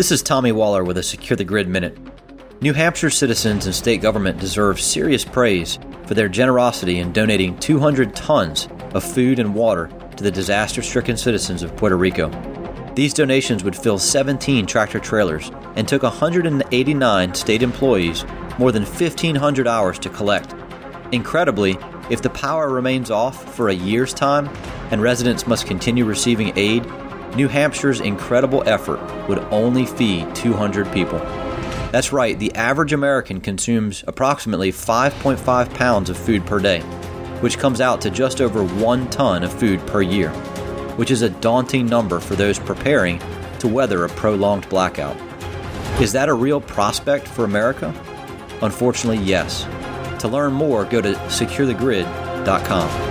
This is Tommy Waller with a Secure the Grid Minute. New Hampshire citizens and state government deserve serious praise for their generosity in donating 200 tons of food and water to the disaster stricken citizens of Puerto Rico. These donations would fill 17 tractor trailers and took 189 state employees more than 1,500 hours to collect. Incredibly, if the power remains off for a year's time and residents must continue receiving aid, New Hampshire's incredible effort would only feed 200 people. That's right, the average American consumes approximately 5.5 pounds of food per day, which comes out to just over one ton of food per year, which is a daunting number for those preparing to weather a prolonged blackout. Is that a real prospect for America? Unfortunately, yes. To learn more, go to securethegrid.com.